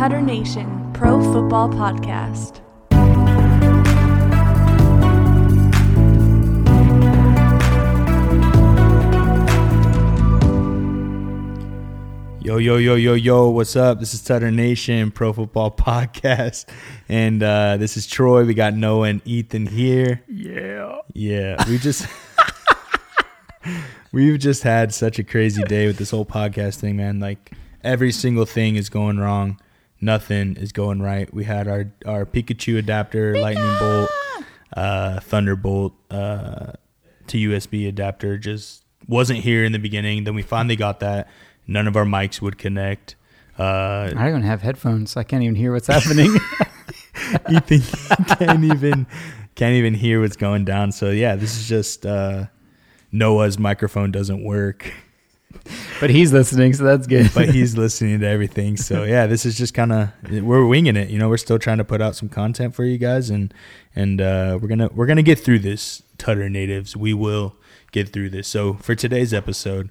Tutter Nation Pro Football Podcast. Yo, yo, yo, yo, yo, what's up? This is Tutter Nation Pro Football Podcast. And uh, this is Troy. We got Noah and Ethan here. Yeah. Yeah. We just we've just had such a crazy day with this whole podcast thing, man. Like every single thing is going wrong. Nothing is going right. We had our, our Pikachu adapter, lightning bolt, uh, thunderbolt, uh, to USB adapter just wasn't here in the beginning. Then we finally got that. None of our mics would connect. Uh, I don't even have headphones. So I can't even hear what's happening. Ethan can't even can't even hear what's going down. So yeah, this is just uh, Noah's microphone doesn't work, but he's listening, so that's good. but he's listening to everything. So yeah, this is just kind of we're winging it. You know, we're still trying to put out some content for you guys, and and uh, we're gonna we're gonna get through this. Tutter natives, we will get through this. So for today's episode,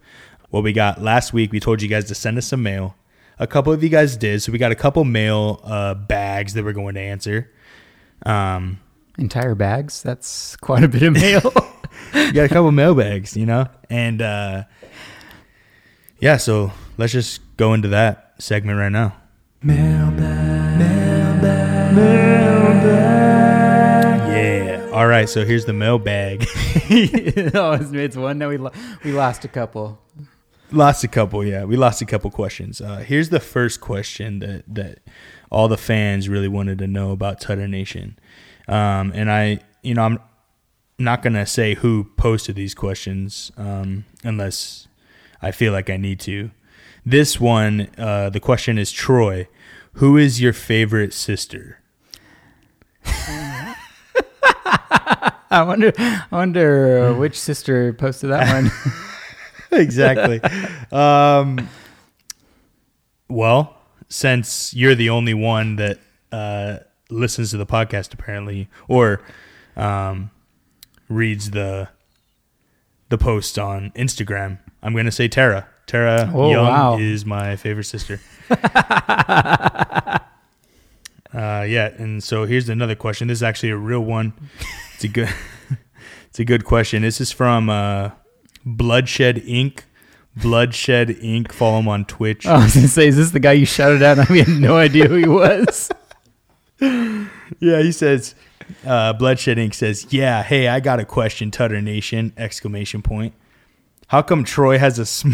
what we got last week, we told you guys to send us some mail. A couple of you guys did, so we got a couple mail uh, bags that we're going to answer. Um, Entire bags? That's quite a bit of mail. you got a couple mail bags, you know, and uh, yeah. So let's just go into that segment right now. Mailbag. Yeah. All right. So here's the mailbag. oh, it's, it's one that we lo- we lost a couple. lost a couple. Yeah, we lost a couple questions. Uh, here's the first question that that all the fans really wanted to know about Tutter Nation, um, and I, you know, I'm not gonna say who posted these questions um, unless I feel like I need to. This one, uh, the question is Troy. Who is your favorite sister? I wonder. I wonder uh, which sister posted that one. exactly. um, well, since you're the only one that uh, listens to the podcast, apparently, or um, reads the the post on Instagram, I'm going to say Tara. Tara Oh, Young wow. is my favorite sister. uh, yeah, and so here's another question. This is actually a real one. It's a good. it's a good question. This is from uh, Bloodshed Inc. Bloodshed Inc. Follow him on Twitch. I was gonna say, is this the guy you shouted out? and We had no idea who he was. Yeah, he says. Uh, Bloodshed Inc. says, "Yeah, hey, I got a question, Tutter Nation!" Exclamation point. How come Troy has a sm-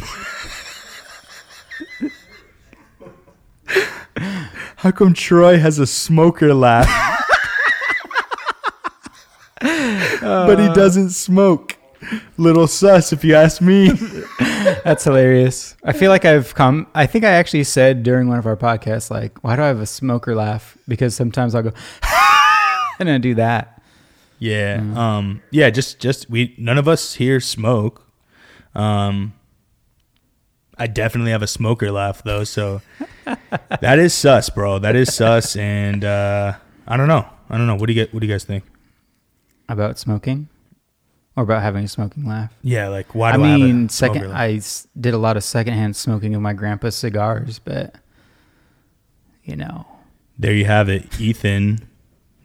How come Troy has a smoker laugh, but he doesn't smoke? Little sus, if you ask me. That's hilarious. I feel like I've come. I think I actually said during one of our podcasts, like, "Why do I have a smoker laugh?" Because sometimes I'll go, and I do that. Yeah. Um. Yeah. Just. Just. We. None of us here smoke. Um. I definitely have a smoker laugh though, so that is sus, bro. That is sus, and uh, I don't know. I don't know. What do you get? What do you guys think? About smoking, or about having a smoking laugh. Yeah. Like, why I do I, have mean, a second. smoker laugh? I s- did a lot of secondhand smoking of my grandpa's cigars, but you know, there you have it. Ethan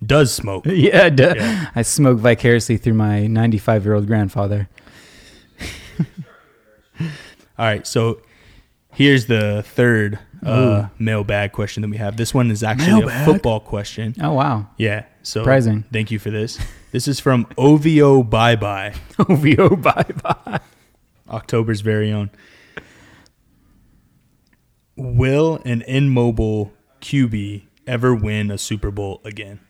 does smoke. yeah, duh. Yeah. I smoke vicariously through my 95 year old grandfather. All right, so here's the third uh, mailbag question that we have. This one is actually Mailbag? a football question. Oh wow, Yeah, so Surprising. Thank you for this. This is from OVO Bye Bye, OVO bye bye. October's very own. Will an immobile QB ever win a Super Bowl again?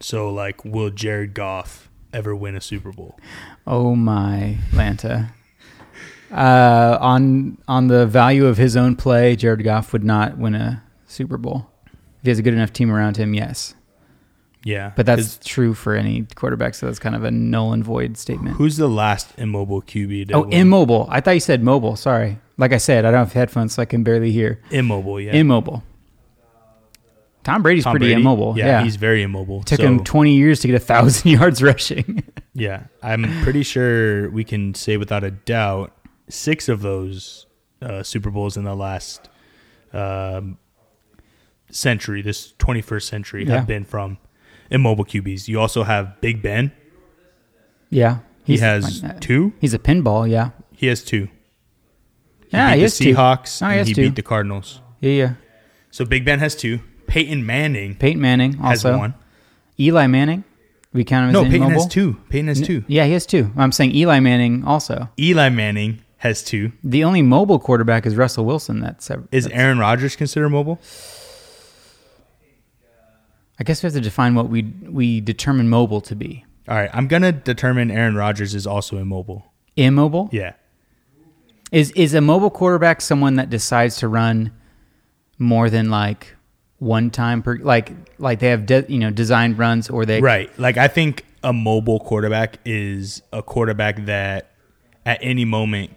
So, like, will Jared Goff ever win a Super Bowl? Oh my Lanta. Uh, on on the value of his own play, Jared Goff would not win a Super Bowl. If he has a good enough team around him, yes. Yeah, But that's true for any quarterback, so that's kind of a null and void statement. who's the last immobile QB? To Oh, win? immobile. I thought you said mobile. Sorry. Like I said, I don't have headphones, so I can barely hear. immobile. Yeah, Immobile. Tom Brady's Tom pretty Brady? immobile. Yeah, Yeah, he's very immobile. took So, him 20 years to get a thousand yards rushing. yeah, I'm pretty sure we can say without a doubt six of those uh, Super Bowls in the last um, century, this 21st century, Yeah. have been from immobile QBs. You also have Big Ben. Yeah, He has uh, two. He's a pinball. Yeah, He has two. He yeah, beat he the has two. Seahawks Oh, he and he two. beat the Cardinals. Yeah, yeah. So Big Ben has two. Peyton Manning Peyton Manning has also. one. Eli Manning. We count him as No, Peyton immobile? has two. Peyton has two. Yeah, he has two. I'm saying Eli Manning also. Eli Manning has two. The only mobile quarterback is Russell Wilson. That's Is that's- Aaron Rodgers considered mobile? I guess we have to define what we we determine mobile to be. All right, I'm gonna determine Aaron Rodgers is also immobile. Immobile Yeah, is is a mobile quarterback someone that decides to run more than like one time per like like they have de, you know designed runs or they right. Like I think a mobile quarterback is a quarterback that at any moment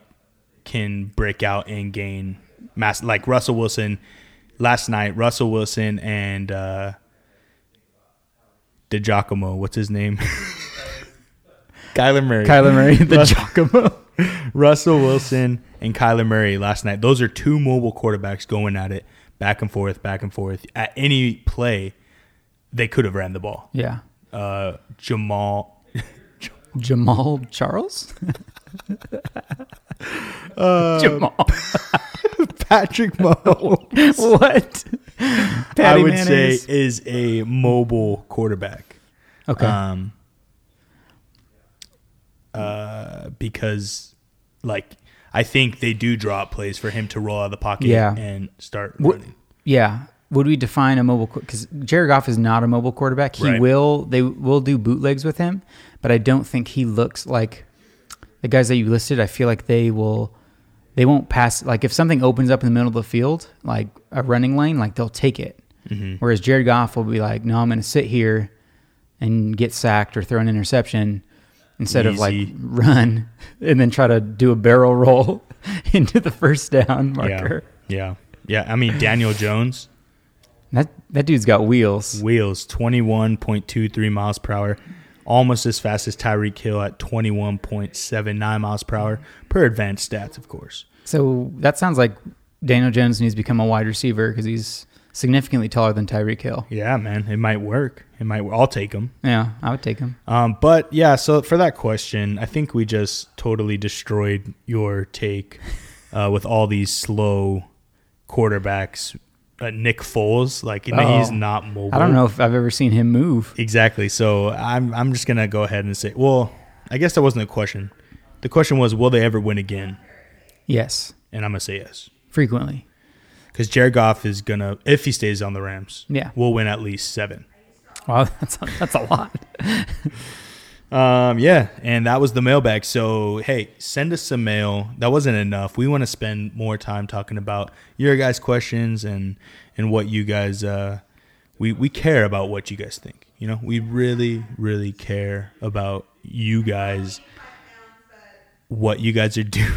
can break out and gain mass. Like Russell Wilson last night. Russell Wilson and uh, DeGiacomo. What's his name? Kyler Murray. Kyler Murray the Russ- Giacomo. Russell Wilson and Kyler Murray last night. Those are two mobile quarterbacks going at it back and forth, back and forth. At any play, they could have ran the ball. Yeah, Uh, Jamal, Jamal Charles. Uh, Jamal. Patrick Mahomes, what? I would Mayonnaise. say is a mobile quarterback. okay. Um, uh, because like I think they do drop plays for him to roll out of the pocket Yeah. and start running. Yeah. Would we define a mobile? Because Jared Goff is not a mobile quarterback. He Right. will. They will do bootlegs with him, but I don't think he looks like the guys that you listed. I feel like they will. They won't pass. Like if something opens up in the middle of the field, like a running lane, like they'll take it. Mm-hmm. Whereas Jared Goff will be like, "No, I'm going to sit here and get sacked or throw an interception." Instead of like run and then try to do a barrel roll into the first down marker. Yeah, yeah, yeah. I mean Daniel Jones. That that dude's got wheels. Wheels, 21.23 miles per hour, almost as fast as Tyreek Hill at 21.79 miles per hour, per advanced stats, of course. So that sounds like Daniel Jones needs to become a wide receiver because he's significantly taller than Tyreek Hill. Yeah, man, it might work. It might. I'll take him. Yeah, I would take him. Um, but yeah, so for that question, I think we just totally destroyed your take uh, with all these slow quarterbacks. Uh, Nick Foles, like he's Oh. not mobile. I don't know if I've ever seen him move. Exactly. So I'm I'm just gonna go ahead and say, well, I guess that wasn't the question. The question was, will they ever win again? Yes, And I'm gonna say yes, frequently. because Jared Goff is gonna, if he stays on the Rams, Yeah. we'll win at least seven. Wow, that's a, that's a lot. Um, yeah, and that was the mailbag. So hey, send us some mail. That wasn't enough. We want to spend more time talking about your guys' questions and and what you guys uh we we care about what you guys think. You know, we really really care about you guys what you guys are doing.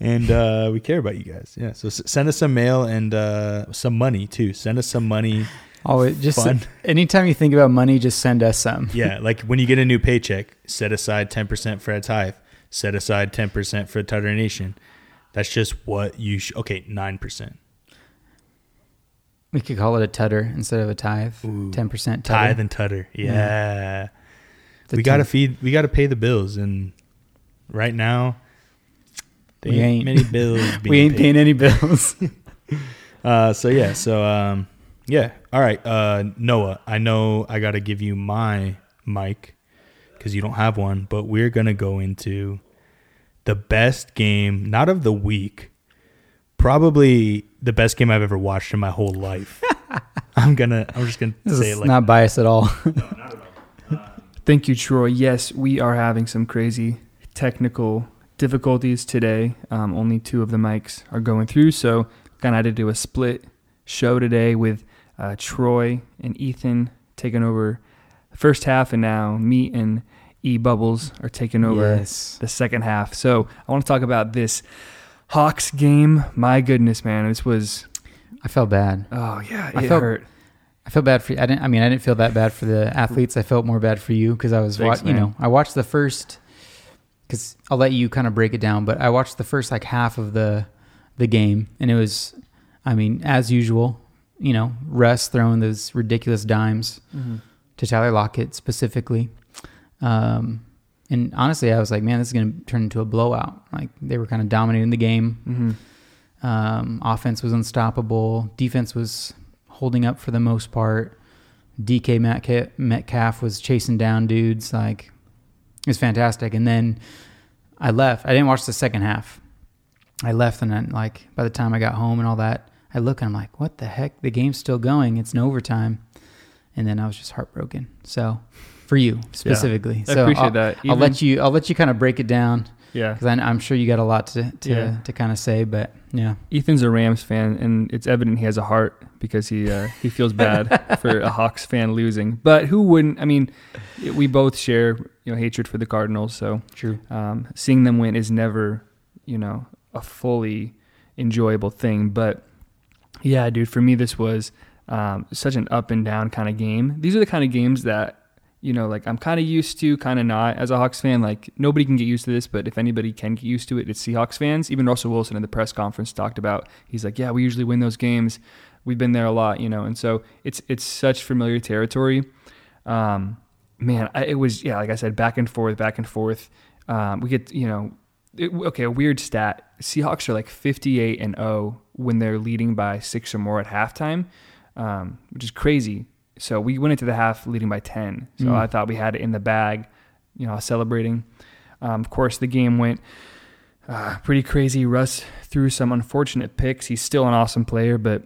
And uh, we care about you guys. Yeah. So s- send us some mail and uh, some money too. Send us some money. Always just Fun. anytime you think about money, just send us some. Yeah, like when you get a new paycheck, set aside ten percent for a tithe. Set aside ten percent for Tutter Nation. That's just what you should. Okay, nine percent We could call it a tutter instead of a tithe. Ooh. Ten percent tithe and Tutter. Yeah, The we gotta feed. We gotta pay the bills, and right now, there We ain't ain't. many bills. Being We ain't paid. paying any bills. Uh, so yeah, so um, yeah. All right, uh, Noah. I know I got to give you my mic because you don't have one, but we're gonna go into the best game, not of the week, probably the best game I've ever watched in my whole life. I'm gonna. I'm just gonna this say it like not biased at all. Thank you, Troy. Yes, we are having some crazy technical difficulties today. Um, only two of the mics are going through, so kind of had to do a split show today with uh, Troy and Ethan taking over the first half, and now me and E Bubbles are taking over Yes. the second half. So I want to talk about this Hawks game. My goodness, man, this was I felt bad. oh yeah, it I felt- hurt. I felt bad for. I didn't. I mean, I didn't feel that bad for the athletes. I felt more bad for you because I was, wa- you know, I watched the first because I'll let you kind of break it down. But I watched the first like half of the the game, and it was, I mean, as usual, you know, Russ throwing those ridiculous dimes to Tyler Lockett specifically. Um, and honestly, I was like, man, this is going to turn into a blowout. Like they were kind of dominating the game. Mm-hmm. Um, offense was unstoppable. Defense was holding up for the most part. DK Metcalf, Metcalf was chasing down dudes. Like it was fantastic. And then I left. I didn't watch the second half. I left, and then like by the time I got home and all that, I look and I'm like, what the heck? The game's still going. It's in overtime. And then I was just heartbroken. So for you specifically, I so appreciate I'll, that. I'll let you. I'll let you kind of break it down Yeah. because I'm sure you got a lot to to, Yeah. to kind of say. But yeah, Ethan's a Rams fan, and it's evident he has a heart because he uh, he feels bad for a Hawks fan losing. But who wouldn't? I mean, we both share you know hatred for the Cardinals, so true. um, seeing them win is never you know a fully enjoyable thing. But yeah, dude, for me this was um, such an up and down kind of game. These are the kind of games that you know, like I'm kind of used to, kind of not as a Hawks fan. Like nobody can get used to this, but if anybody can get used to it, it's Seahawks fans. Even Russell Wilson in the press conference talked about. He's like, yeah, we usually win those games. We've been there a lot, you know, and so it's it's such familiar territory. Um, man, I, it was yeah, like I said, back and forth, back and forth. Um, we get you know, it, okay, a weird stat. Seahawks are like 58 and 0 when they're leading by six or more at halftime, um, which is crazy. So we went into the half leading by 10. So Mm. I thought we had it in the bag, you know, celebrating. Um, of course, the game went uh, pretty crazy. Russ threw some unfortunate picks. He's still an awesome player, but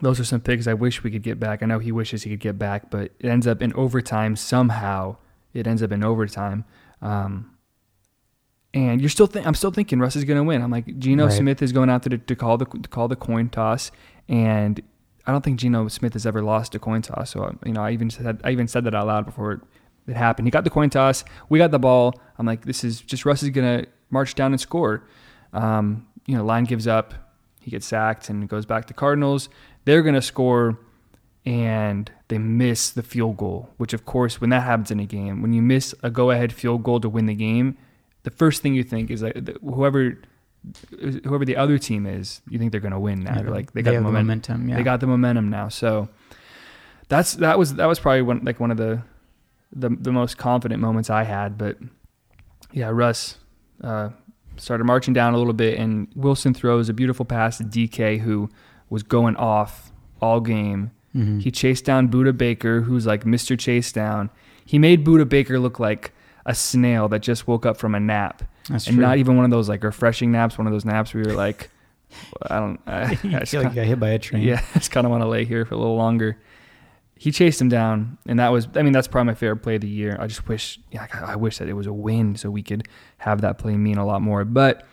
those are some picks I wish we could get back. I know he wishes he could get back, but it ends up in overtime somehow. It ends up in overtime. Um, and you're still, th- I'm still thinking Russ is going to win. I'm like, Geno Right. Smith is going out to, to call the to call the coin toss, and I don't think Geno Smith has ever lost a coin toss. So you know, I even said I even said that out loud before it, it happened. He got the coin toss. We got the ball. I'm like, this is just Russ is gonna march down and score. Um, you know, line gives up. He gets sacked and goes back to Cardinals. They're gonna score, and they miss the field goal. Which, of course, when that happens in a game, when you miss a go-ahead field goal to win the game, the first thing you think is like whoever whoever the other team is, you think they're going to win now. You're like they got have the the momentum. momentum. Yeah. They got the momentum now. So that's that was that was probably one like one of the the the most confident moments I had. But yeah, Russ uh, started marching down a little bit, and Wilson throws a beautiful pass to DK, who was going off all game. Mhm. He chased down Budda Baker, who's like Mr. Chase Down. He made Budda Baker look like a snail that just woke up from a nap That's and true. not even one of those like refreshing naps. One of those naps where you're like, I don't, I, I you just feel like kinda- you got hit by a train. yeah, I just kind of want to lay here for a little longer. He chased him down, and that was, I mean, that's probably my favorite play of the year. I just wish, yeah, I I wish that it was a win so we could have that play mean a lot more. But,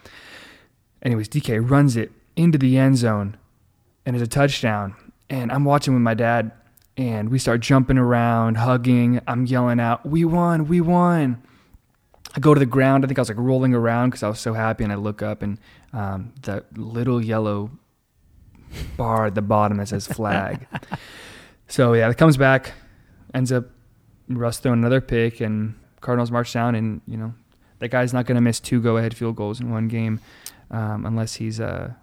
anyways, DK runs it into the end zone, and it's a touchdown. And I'm watching with my dad, and we start jumping around, hugging. I'm yelling out, "We won! We won!" I go to the ground. I think I was like rolling around because I was so happy, and I look up, and um, the little yellow bar at the bottom that says flag. so yeah, it comes back, ends up Russ throwing another pick, and Cardinals march down, and you know that guy's not going to miss two go-ahead field goals in one game um, unless he's uh,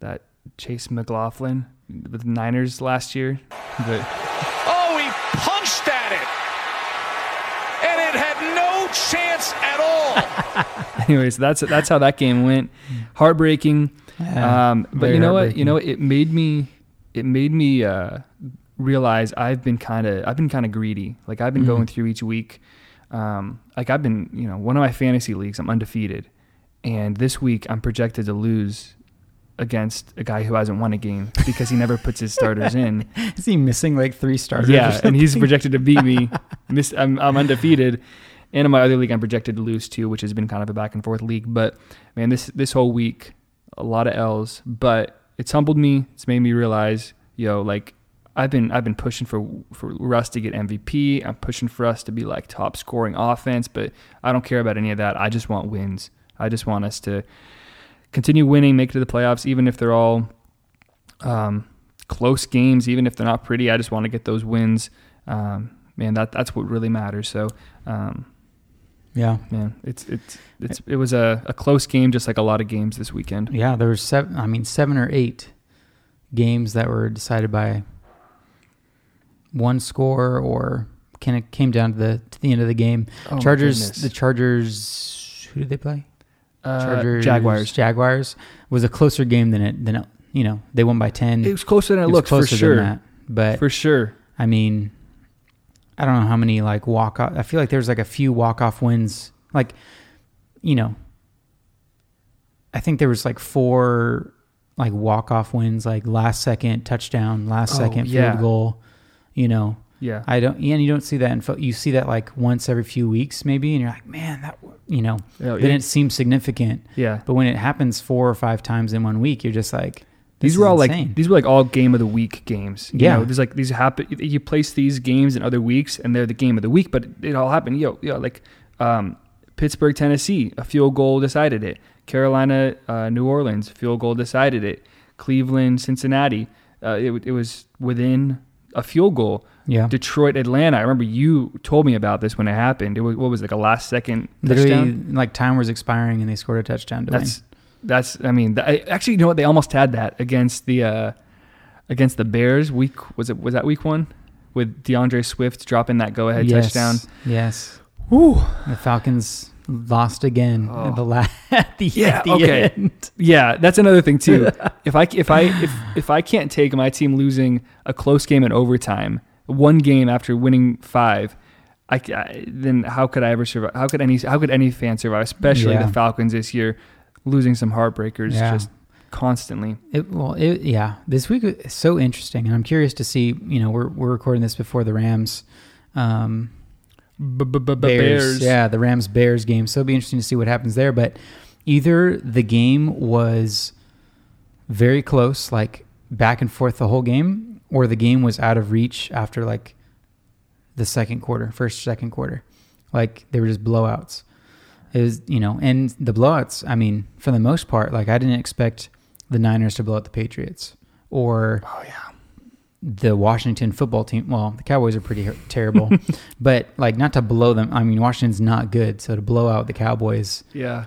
that Chase McLaughlin with the Niners last year. But Oh, he punched at it. And it had no chance at all. anyways, that's that's how that game went. Heartbreaking. Yeah, um, but you know what? You know it made me it made me uh, realize I've been kind of I've been kind of greedy. Like I've been Mhm. going through each week. Um, like I've been you know one of my fantasy leagues I'm undefeated, and this week I'm projected to lose against a guy who hasn't won a game because he never puts his starters in. Is he missing like three starters? Yeah, and he's projected to beat me. Miss, I'm, I'm undefeated, and in my other league, I'm projected to lose too, which has been kind of a back and forth league. But man, this this whole week, a lot of L's, but it's humbled me. It's made me realize, yo, like I've been I've been pushing for for Russ to get MVP. I'm pushing for us to be like top scoring offense, but I don't care about any of that. I just want wins. I just want us to continue winning, make it to the playoffs, even if they're all um, close games, even if they're not pretty. I just want to get those wins. Um, man, that that's what really matters. So, um, Yeah. Man, it's it's it's it was a, a close game, just like a lot of games this weekend. Yeah, there were seven. I mean, seven or eight games that were decided by one score, or kind of came down to the to the end of the game. Oh, Chargers. The Chargers. Who did they play? Uh, Chargers. Jaguars. Jaguars was a closer game than it than it, you know they won by ten. It was closer than it, was looked for sure. that. But For sure. I mean, I don't know how many like walk off. I feel like there's like a few walk off wins. Like, you know, I think there was like four like walk off wins, like last second touchdown, last Oh, second yeah. field goal. You know, Yeah. I don't. Yeah, and you don't see that in fo- you see that like once every few weeks maybe, and you're like, man, that you know, Yeah, then it seems significant. yeah. But when it happens four or five times in one week, you're just like, These were all insane. like these were like all game of the week games. You Yeah. know, there's like these happen. You place these games in other weeks, and they're the game of the week. But it all happened. Yo, yo, like um, Pittsburgh, Tennessee, a field goal decided it. Carolina, uh, New Orleans, field goal decided it. Cleveland, Cincinnati, uh, it, it was within a field goal. yeah, Detroit, Atlanta. I remember you told me about this when it happened. It was what was it, like a last second literally touchdown. like time was expiring and they scored a touchdown to win. That's that's. I mean, I, actually, you know what? They almost had that against the uh, against the Bears. Week was it? Was that week one with DeAndre Swift dropping that go ahead yes, touchdown? Yes. Woo. The Falcons lost again Oh. at the la- at the, Yeah, at the okay. end. Yeah, that's another thing too. if I if I if if I can't take my team losing a close game in overtime, one game after winning five. I, I- then how could I ever survive? How could any how could any fan survive? Especially Yeah. the Falcons this year, losing some heartbreakers Yeah. just constantly. It, well, it, yeah, this week is so interesting, and I'm curious to see. You know, we're we're recording this before the Rams, um, Bears, yeah, the Rams Bears game. So it'll be interesting to see what happens there. But either the game was very close, like back and forth the whole game, or the game was out of reach after like the second quarter, first second quarter, like they were just blowouts. It was you know, and the blowouts. I mean, for the most part, like I didn't expect the Niners to blow out the Patriots or Oh yeah. The Washington football team. Well, the Cowboys are pretty terrible, but like not to blow them. I mean, Washington's not good, so to blow out the Cowboys, Yeah.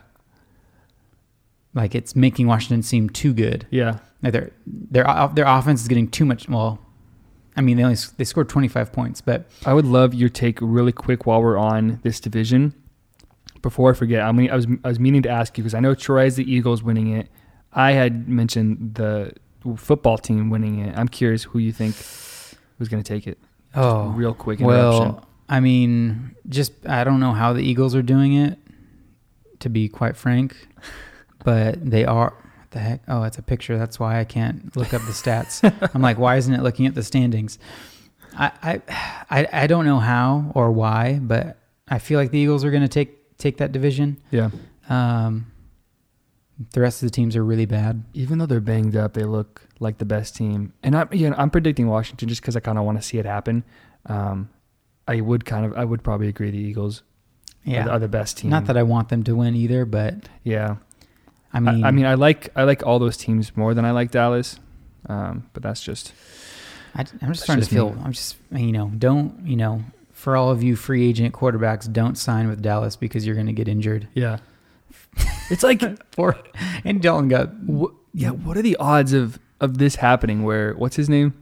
like it's making Washington seem too good. Yeah. Like their their their offense is getting too much. Well, I mean they only they scored twenty five points, but I would love your take really quick while we're on this division. Before I forget, I mean, I was I was meaning to ask you because I know Troy has the Eagles winning it. I had mentioned the football team winning it. I'm curious who you think was going to take it. oh, real quick interruption. well, I mean, just I don't know how the Eagles are doing it, to be quite frank, but they are. What the heck? Oh, it's a picture. That's why I can't look up the stats. I'm like, why isn't it looking at the standings? I, I, I, I don't know how or why, but I feel like the Eagles are going to take take that division. yeah. Um, the rest of the teams are really bad. Even though they're banged up, they look like the best team. And I'm you know, I'm predicting Washington just because I kind of want to see it happen. Um, I would kind of I would probably agree the Eagles are, the, are the best team. not that I want them to win either, but yeah. I mean, I, I mean, I like I like all those teams more than I like Dallas, um, but that's just I, am just starting just to feel. me. I'm just you know don't you know for all of you free agent quarterbacks, don't sign with Dallas because you're going to get injured. yeah. it's like Or and Dalton got wh- yeah. What are the odds of of this happening? Where what's his name?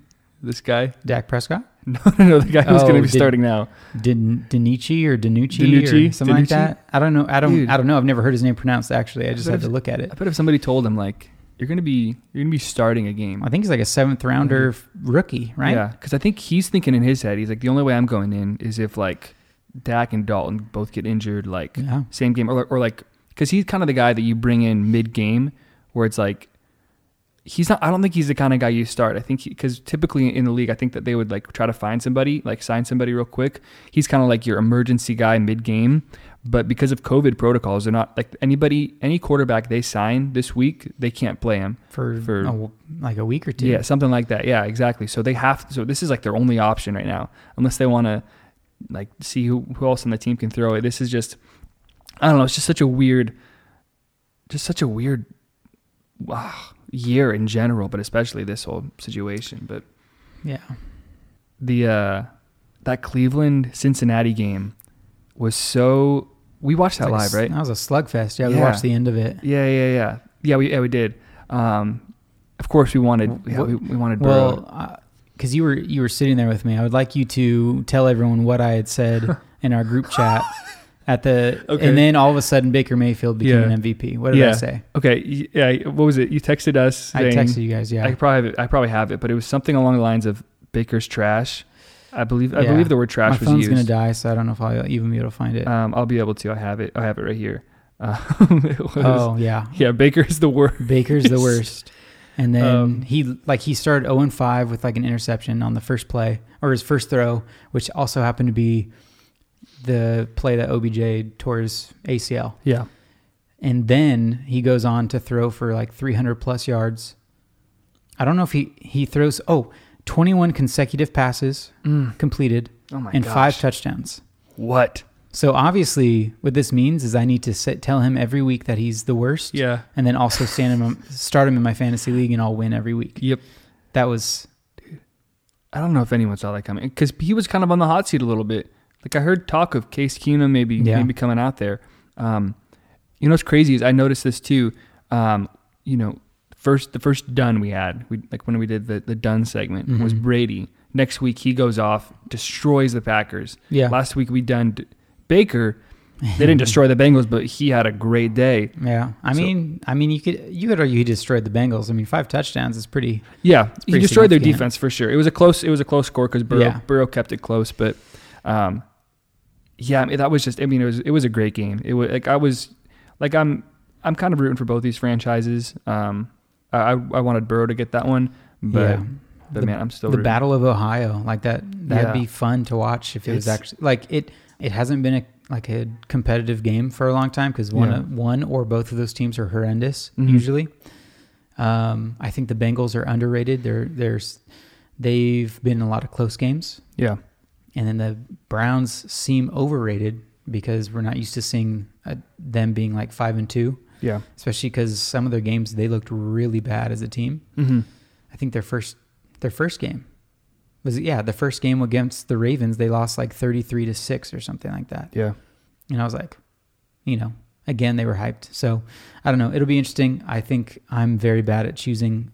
This guy? Dak Prescott, No, no, no. The guy who's Oh, going to be did- starting now. Din or Danucci, Danucci? or something like that. I don't know. I don't. Dude. I don't know. I've never heard his name pronounced. Actually, I just bet had to look at it. I bet if somebody told him like you're going to be you're going to be starting a game. I think he's like a seventh rounder f- rookie, right? Yeah, because I think he's thinking in his head, he's like, the only way I'm going in is if like Dak and Dalton both get injured, like Yeah. same game, or, or like because he's kind of the guy that you bring in mid game, where it's like he's not. I don't think he's the kind of guy you start. I think because typically in the league, I think that they would like try to find somebody, like sign somebody real quick. He's kind of like your emergency guy mid game. But because of COVID protocols, they're not like anybody, any quarterback they sign this week, they can't play him. for, For- a- like a week or two. Yeah, something like that. Yeah, exactly. So they have. So this is like their only option right now, unless they want to like see who who else on the team can throw it. This is just, I don't know. It's just such a weird, just such a weird ah, year in general, but especially this whole situation. But yeah. the uh, that Cleveland Cincinnati game was so we watched that like live, s- right? That was a slugfest. Yeah, we Yeah. watched the end of it. Yeah, yeah, yeah, yeah. We yeah we did. Um, of course we wanted yeah, we, we wanted Burrow. Well, because you were you were sitting there with me, I would like you to tell everyone what I had said in our group chat at the, Okay. and then all of a sudden Baker Mayfield became Yeah. an MVP. What did Yeah. I say? okay, yeah. What was it? You texted us. I texted you guys. Yeah, I probably have it, I probably have it, but it was something along the lines of Baker's trash. I believe I believe the word trash my was phone's used. gonna die, so I don't know if I'll even be able to find it. Um, I'll be able to. I have it. I have it right here. Um, it was, oh yeah, yeah. Baker's the worst. Baker's the worst. And then Um, he like he started 0 and 5 with like an interception on the first play or his first throw, which also happened to be the play that OBJ tore his ACL. Yeah. And then he goes on to throw for like 300 plus yards. I don't know if he he throws oh 21 consecutive passes mm. completed Oh and gosh. five touchdowns. What? So obviously, what this means is I need to sit, tell him every week that he's the worst, Yeah. and then also stand him, start him in my fantasy league, and I'll win every week. Yep. That was I don't know if anyone saw that coming because he was kind of on the hot seat a little bit. Like I heard talk of Case Keenum maybe Yeah. maybe coming out there. Um, you know what's crazy is I noticed this too. Um, you know, first the first done we had, we like when we did the the done segment was Mhm. Brady. Next week he goes off, destroys the Packers. yeah, Last week we done D- Baker. They didn't destroy the Bengals, but he had a great day. yeah. I So- mean, I mean, you could you could argue he destroyed the Bengals. I mean, five touchdowns is pretty. Yeah, he destroyed their defense for sure. It was a close. It was a close score because Burrow, Yeah. Burrow kept it close, but um, yeah, I mean, that was just. I mean, it was it was a great game. It was like I was like I'm I'm kind of rooting for both these franchises. Um, I I wanted Burrow to get that one, but yeah. but the, man, I'm still the rooting. Battle of Ohio, like that. That'd Yeah. be fun to watch if it was actually like it. It hasn't been a like a competitive game for a long time because one Yeah. one or both of those teams are horrendous Mhm. usually. Um, I think the Bengals are underrated. They're there's they've been in a lot of close games. Yeah, And then the Browns seem overrated because we're not used to seeing uh, them being like five and two, yeah. especially because some of their games they looked really bad as a team. Mm-hmm. I think their first their first game was yeah the first game against the Ravens they lost like thirty three to six or something like that. Yeah, And I was like, you know, again they were hyped. So I don't know. It'll be interesting. I think I'm very bad at choosing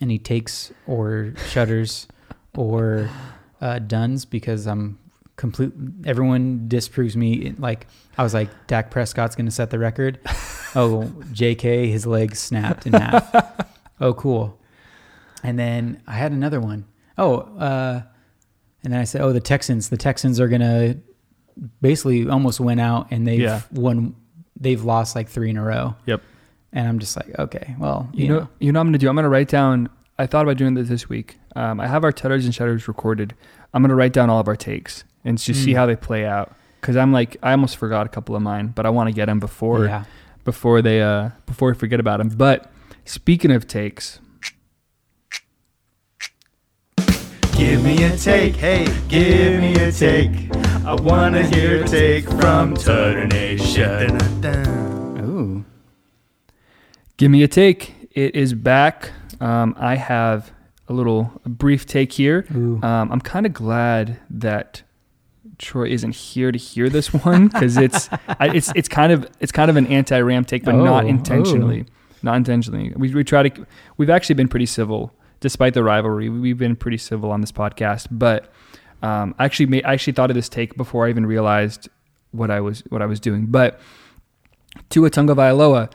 any takes or shutters or uh, duns because I'm complete. Everyone disproves me. Like I was like, Dak Prescott's going to set the record. oh, J.K. His legs snapped in half. oh, cool. And then I had another one. Oh, uh, and then I said, oh, the Texans. The Texans are going to basically almost win out and they've Yeah. won. They've lost like three in a row. Yep. And I'm just like, okay, well, You, know, you know, I'm gonna do. I'm gonna write down. I thought about doing this this week. Um, I have our tutters and shutters recorded. I'm gonna write down all of our takes and just see Mm. how they play out. Because I'm like, I almost forgot a couple of mine, but I want to get them before yeah. before they uh before we forget about them. But speaking of takes, Give me a take, hey, give me a take. I wanna hear a take from Tutter Nation. Ooh. give me a take. It is back. Um, I have a little a brief take here. Um, I'm kind of glad that Troy isn't here to hear this one because it's I, it's it's kind of it's kind of an anti-Ram take, but not Oh, intentionally. Not intentionally. We we try to we've actually been pretty civil despite the rivalry. We've been pretty civil on this podcast, but um, I actually made, I actually thought of this take before I even realized what I was what I was doing. But Tua Tagovailoa,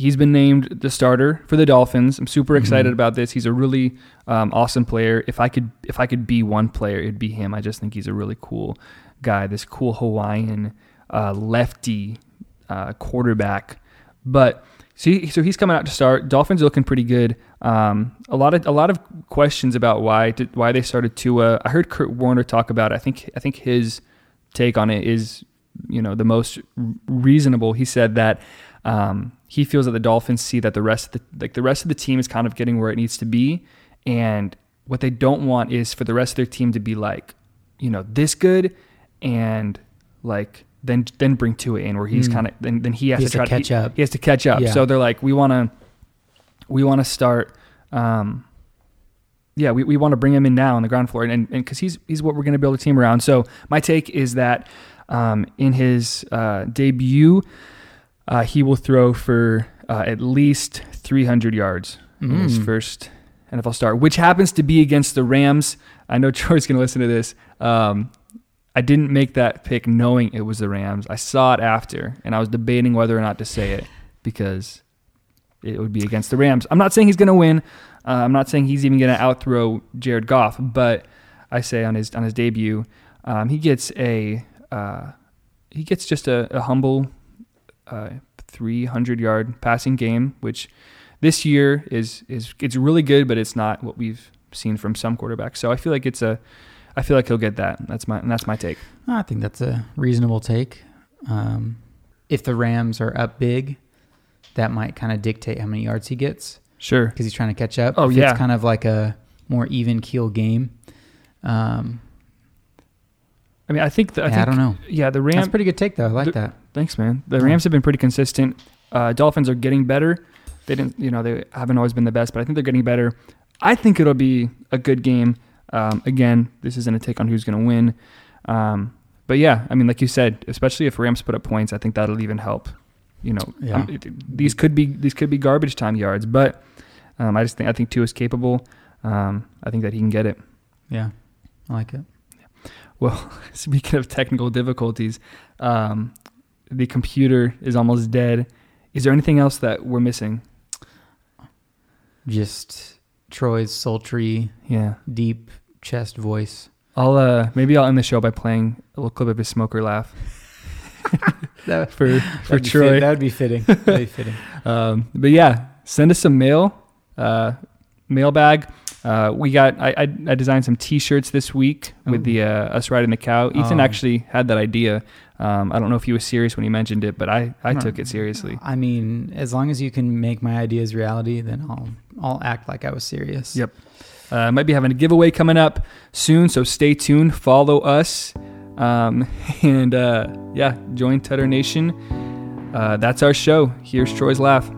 he's been named the starter for the Dolphins. I'm super excited Mhm. about this. He's a really um, awesome player. If I could if I could be one player, it'd be him. I just think he's a really cool guy. This cool Hawaiian uh, lefty uh, quarterback. But see, so he's coming out to start. Dolphins are looking pretty good. Um, a lot of a lot of questions about why did, why they started Tua. I heard Kurt Warner talk about. It. I think I think his take on it is you know the most reasonable. He said that um, he feels that the Dolphins see that the rest of the like the rest of the team is kind of getting where it needs to be, and what they don't want is for the rest of their team to be like you know this good and like then then bring Tua in where he's Mm. kind of then then he has, He has to to catch he, up. He has to catch up. Yeah. So they're like we want to we want to start. Um, yeah, we, we want to bring him in now on the ground floor, and and because he's he's what we're going to build a team around. So my take is that Um, in his uh, debut, uh, he will throw for uh, at least 300 yards in his Mm. first NFL start, which happens to be against the Rams. I know Troy's going to listen to this. Um, I didn't make that pick knowing it was the Rams. I saw it after, and I was debating whether or not to say it because it would be against the Rams. I'm not saying he's going to win. Uh, I'm not saying he's even going to outthrow Jared Goff, but I say on his on his debut, um, he gets a uh, he gets just a, a humble uh, 300 yard passing game, which this year is is it's really good, but it's not what we've seen from some quarterbacks. So I feel like it's a I feel like he'll get that. That's my that's my take. I think that's a reasonable take. Um, if the Rams are up big, that might kind of dictate how many yards he gets Sure. because he's trying to catch up. Oh, if yeah. it's kind of like a more even keel game. Um, I mean, I think the, I, yeah, think, I don't know. Yeah, the That's Rams. a pretty good take though. I like the- that. Thanks, man. The. Rams have been pretty consistent. Uh, Dolphins are getting better. They didn't, you know, they haven't always been the best, but I think they're getting better. I think it'll be a good game. Um, again, this isn't a take on who's going to win. Um, but yeah, I mean, like you said, especially if Rams put up points, I think that'll even help. You know, Yeah. it- these could be these could be garbage time yards, but um, I just think I think Tua is capable. Um, I think that he can get it. Yeah, I like it. Well, speaking of technical difficulties, um, the computer is almost dead. Is there anything else that we're missing? Just Troy's sultry, Yeah, deep chest voice. I'll uh, maybe I'll end the show by playing a little clip of his smoker laugh That, for for Troy. fit- that would be fitting. That'd be fitting. Um, but yeah, send us some mail, uh, mailbag. Uh, we got I, I, I designed some T-shirts this week with Ooh. the uh, us riding the cow. Ethan Oh. actually had that idea. Um, I don't know if he was serious when he mentioned it, but I, I took it seriously. I mean, as long as you can make my ideas reality, then I'll I'll act like I was serious. Yep. Uh, might be having a giveaway coming up soon, so stay tuned. Follow us, um, and uh, yeah, join Tutter Nation. Uh, that's our show. Here's Troy's laugh.